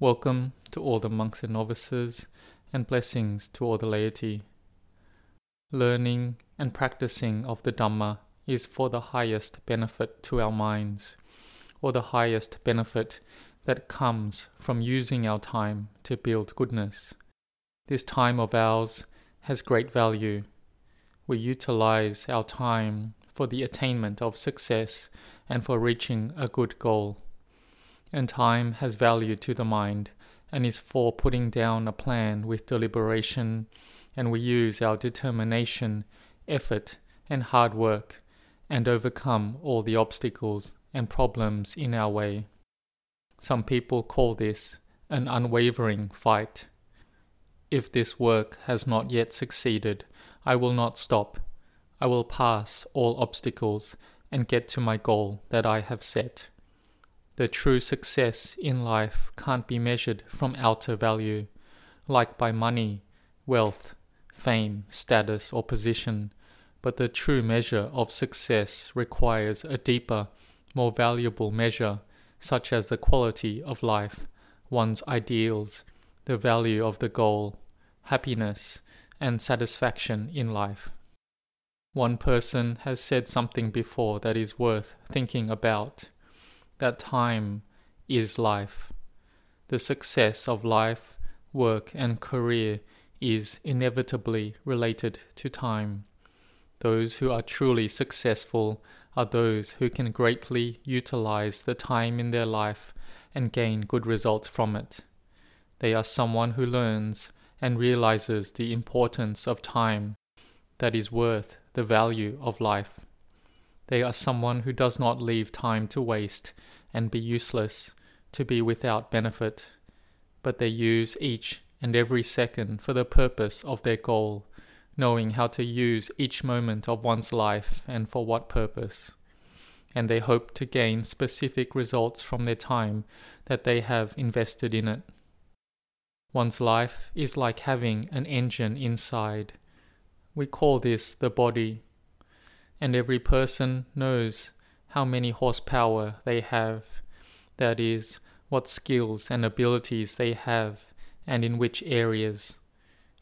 Welcome to all the monks and novices, and blessings to all the laity. Learning and practicing of the Dhamma is for the highest benefit to our minds, or the highest benefit that comes from using our time to build goodness. This time of ours has great value. We utilize our time for the attainment of success and for reaching a good goal. And time has value to the mind and is for putting down a plan with deliberation, and we use our determination, effort, and hard work and overcome all the obstacles and problems in our way. Some people call this an unwavering fight. If this work has not yet succeeded, I will not stop. I will pass all obstacles and get to my goal that I have set. The true success in life can't be measured from outer value, like by money, wealth, fame, status, or position, but the true measure of success requires a deeper, more valuable measure, such as the quality of life, one's ideals, the value of the goal, happiness, and satisfaction in life. One person has said something before that is worth thinking about that time is life. The success of life, work, and career is inevitably related to time. Those who are truly successful are those who can greatly utilize the time in their life and gain good results from it. They are someone who learns and realizes the importance of time that is worth the value of life. They are someone who does not leave time to waste and be useless, to be without benefit, but they use each and every second for the purpose of their goal, knowing how to use each moment of one's life and for what purpose. And they hope to gain specific results from their time that they have invested in it. One's life is like having an engine inside. We call this the body and every person knows how many horsepower they have, that is, what skills and abilities they have, and in which areas.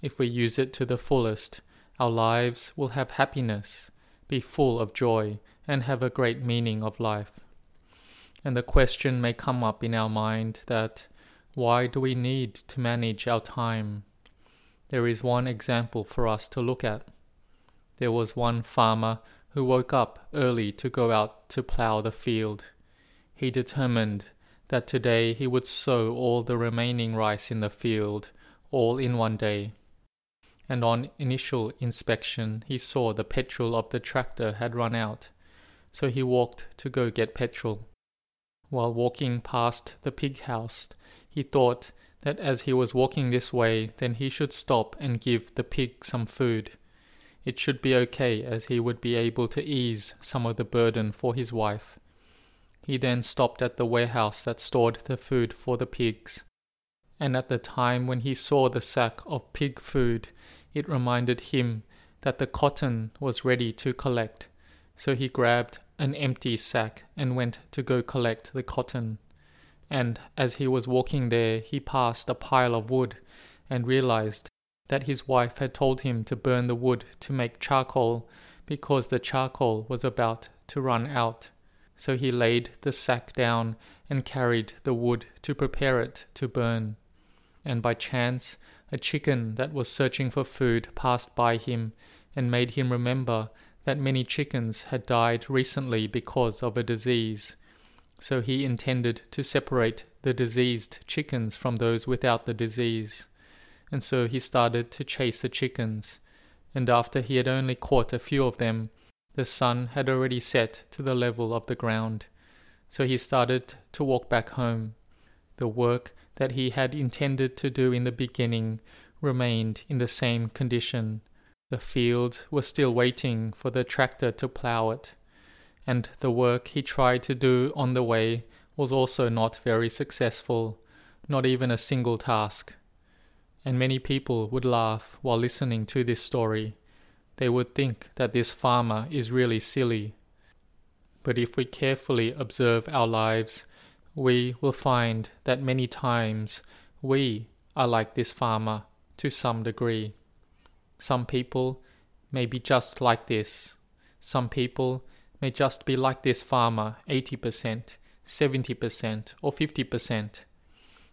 If we use it to the fullest, our lives will have happiness, be full of joy, and have a great meaning of life. And the question may come up in our mind that why do we need to manage our time? There is one example for us to look at. There was one farmer who woke up early to go out to plough the field. He determined that today he would sow all the remaining rice in the field, all in one day. And on initial inspection, he saw the petrol of the tractor had run out, so he walked to go get petrol. While walking past the pig house, he thought that as he was walking this way, then he should stop and give the pig some food it should be okay as he would be able to ease some of the burden for his wife. He then stopped at the warehouse that stored the food for the pigs, and at the time when he saw the sack of pig food, it reminded him that the cotton was ready to collect, so he grabbed an empty sack and went to go collect the cotton. And as he was walking there, he passed a pile of wood and realized that his wife had told him to burn the wood to make charcoal because the charcoal was about to run out. So he laid the sack down and carried the wood to prepare it to burn. And by chance, a chicken that was searching for food passed by him and made him remember that many chickens had died recently because of a disease. So he intended to separate the diseased chickens from those without the disease and so he started to chase the chickens. And after he had only caught a few of them, the sun had already set to the level of the ground. So he started to walk back home. The work that he had intended to do in the beginning remained in the same condition. The fields were still waiting for the tractor to plough it, and the work he tried to do on the way was also not very successful, not even a single task and many people would laugh while listening to this story. They would think that this farmer is really silly. But if we carefully observe our lives, we will find that many times we are like this farmer to some degree. Some people may be just like this. Some people may just be like this farmer 80%, 70%, or 50%.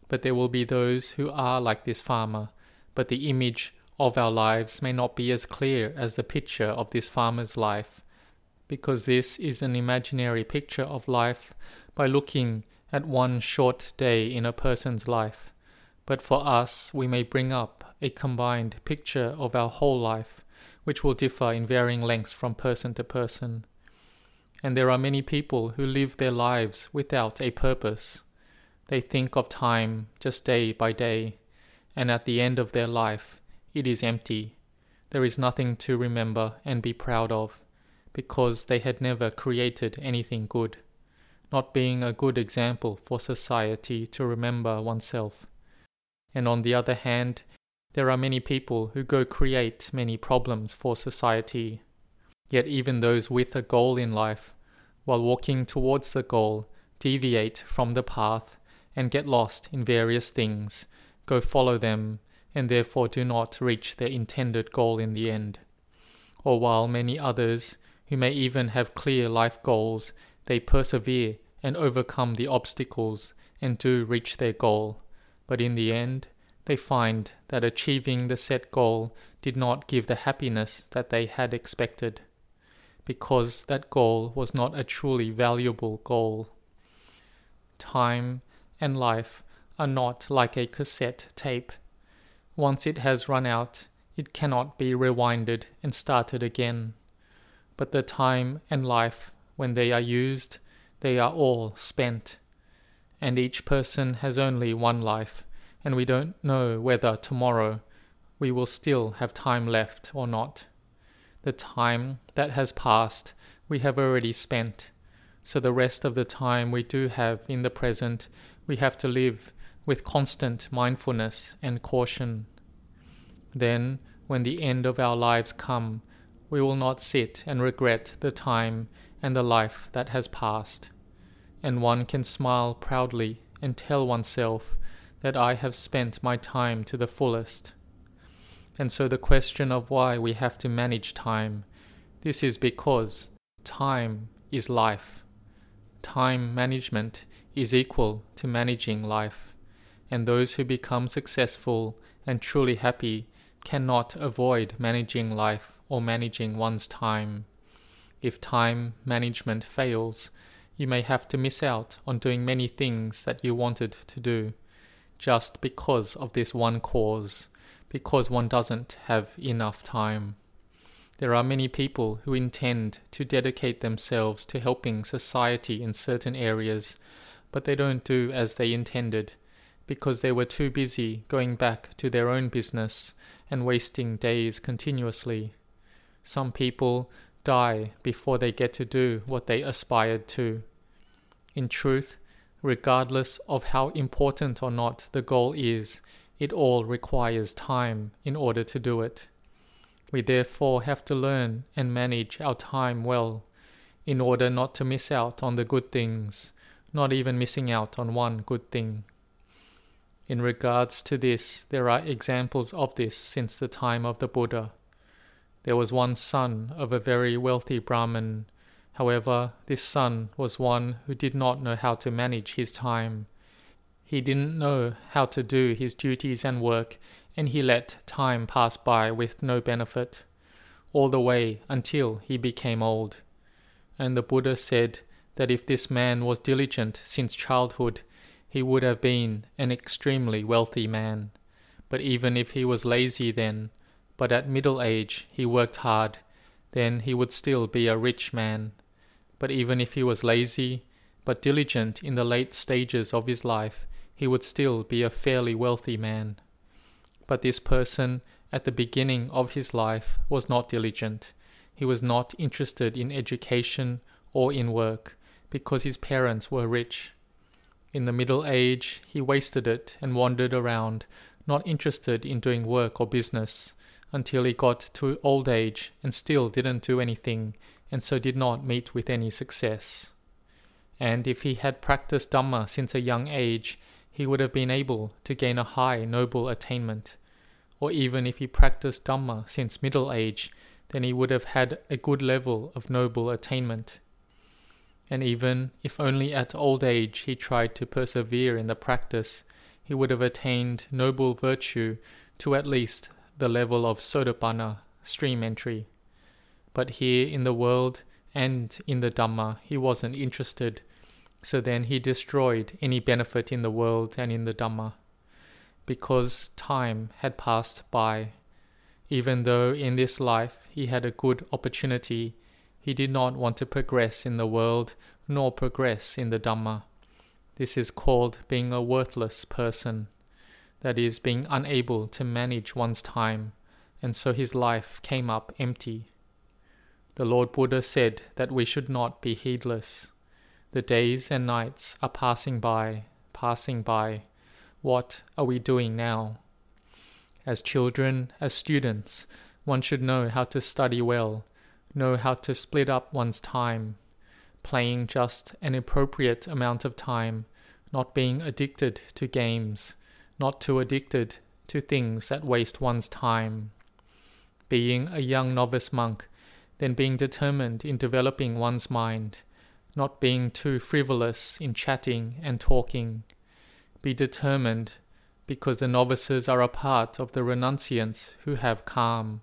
But there will be those who are like this farmer, but the image of our lives may not be as clear as the picture of this farmer's life, because this is an imaginary picture of life by looking at one short day in a person's life. But for us, we may bring up a combined picture of our whole life, which will differ in varying lengths from person to person. And there are many people who live their lives without a purpose. They think of time just day by day, and at the end of their life, it is empty. There is nothing to remember and be proud of, because they had never created anything good, not being a good example for society to remember oneself. And on the other hand, there are many people who go create many problems for society. Yet even those with a goal in life, while walking towards the goal, deviate from the path and get lost in various things, go follow them, and therefore do not reach their intended goal in the end. Or while many others, who may even have clear life goals, they persevere and overcome the obstacles and do reach their goal but in the end, they find that achieving the set goal did not give the happiness that they had expected, because that goal was not a truly valuable goal. Time and life are not like a cassette tape. Once it has run out, it cannot be rewinded and started again. But the time and life, when they are used, they are all spent and each person has only one life, and we don't know whether tomorrow we will still have time left or not. The time that has passed we have already spent, so the rest of the time we do have in the present we have to live with constant mindfulness and caution. Then, when the end of our lives come, we will not sit and regret the time and the life that has passed and one can smile proudly and tell oneself that I have spent my time to the fullest. And so the question of why we have to manage time, this is because time is life. Time management is equal to managing life, and those who become successful and truly happy cannot avoid managing life or managing one's time. If time management fails, you may have to miss out on doing many things that you wanted to do just because of this one cause, because one doesn't have enough time. There are many people who intend to dedicate themselves to helping society in certain areas, but they don't do as they intended because they were too busy going back to their own business and wasting days continuously. Some people die before they get to do what they aspired to. In truth, regardless of how important or not the goal is, it all requires time in order to do it. We therefore have to learn and manage our time well, in order not to miss out on the good things, not even missing out on one good thing. In regards to this, there are examples of this since the time of the Buddha. There was one son of a very wealthy Brahmin However, this son was one who did not know how to manage his time. He didn't know how to do his duties and work, and he let time pass by with no benefit, all the way until he became old. And the Buddha said that if this man was diligent since childhood, he would have been an extremely wealthy man. But even if he was lazy then, but at middle age he worked hard, then he would still be a rich man. But even if he was lazy, but diligent in the late stages of his life, he would still be a fairly wealthy man. But this person, at the beginning of his life, was not diligent. He was not interested in education or in work, because his parents were rich. In the middle age, he wasted it and wandered around, not interested in doing work or business, until he got to old age and still didn't do anything and so did not meet with any success. And if he had practiced Dhamma since a young age, he would have been able to gain a high noble attainment. Or even if he practiced Dhamma since middle age, then he would have had a good level of noble attainment. And even if only at old age he tried to persevere in the practice, he would have attained noble virtue to at least the level of Sotapanna, stream entry. But here in the world and in the Dhamma, he wasn't interested, so then he destroyed any benefit in the world and in the Dhamma, because time had passed by. Even though in this life he had a good opportunity, he did not want to progress in the world nor progress in the Dhamma. This is called being a worthless person, that is, being unable to manage one's time, and so his life came up empty. The Lord Buddha said that we should not be heedless. The days and nights are passing by, passing by. What are we doing now? As children, as students, one should know how to study well, know how to split up one's time, playing just an appropriate amount of time, not being addicted to games, not too addicted to things that waste one's time. Being a young novice monk, then being determined in developing one's mind, not being too frivolous in chatting and talking. Be determined because the novices are a part of the renunciants who have calm.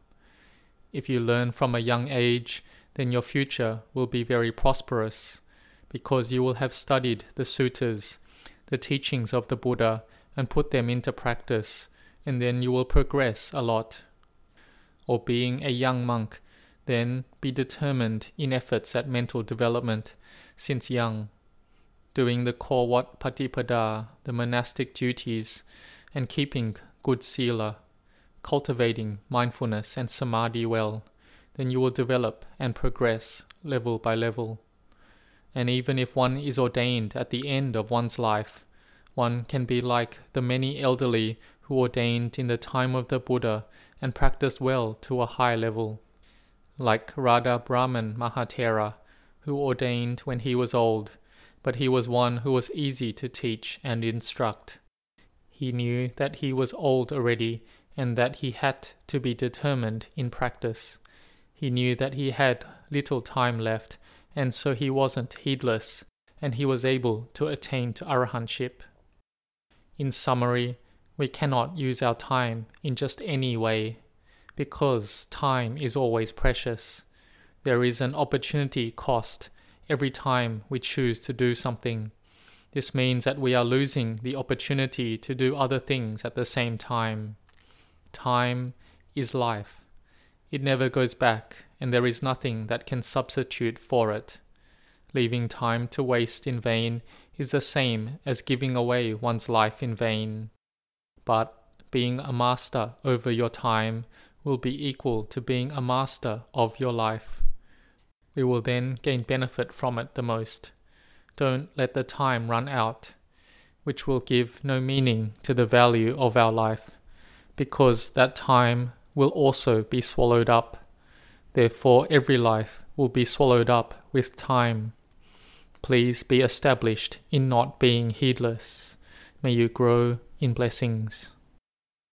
If you learn from a young age, then your future will be very prosperous because you will have studied the suttas, the teachings of the Buddha, and put them into practice, and then you will progress a lot. Or being a young monk, then be determined in efforts at mental development since young, doing the Kawat Patipada, the monastic duties, and keeping good sila, cultivating mindfulness and samadhi well, then you will develop and progress level by level. And even if one is ordained at the end of one's life, one can be like the many elderly who ordained in the time of the Buddha and practiced well to a high level like Radha Brahman Mahathera, who ordained when he was old, but he was one who was easy to teach and instruct. He knew that he was old already and that he had to be determined in practice. He knew that he had little time left, and so he wasn't heedless, and he was able to attain to arahantship. In summary, we cannot use our time in just any way because time is always precious. There is an opportunity cost every time we choose to do something. This means that we are losing the opportunity to do other things at the same time. Time is life. It never goes back, and there is nothing that can substitute for it. Leaving time to waste in vain is the same as giving away one's life in vain. But being a master over your time will be equal to being a master of your life. We will then gain benefit from it the most. Don't let the time run out, which will give no meaning to the value of our life, because that time will also be swallowed up. Therefore, every life will be swallowed up with time. Please be established in not being heedless. May you grow in blessings.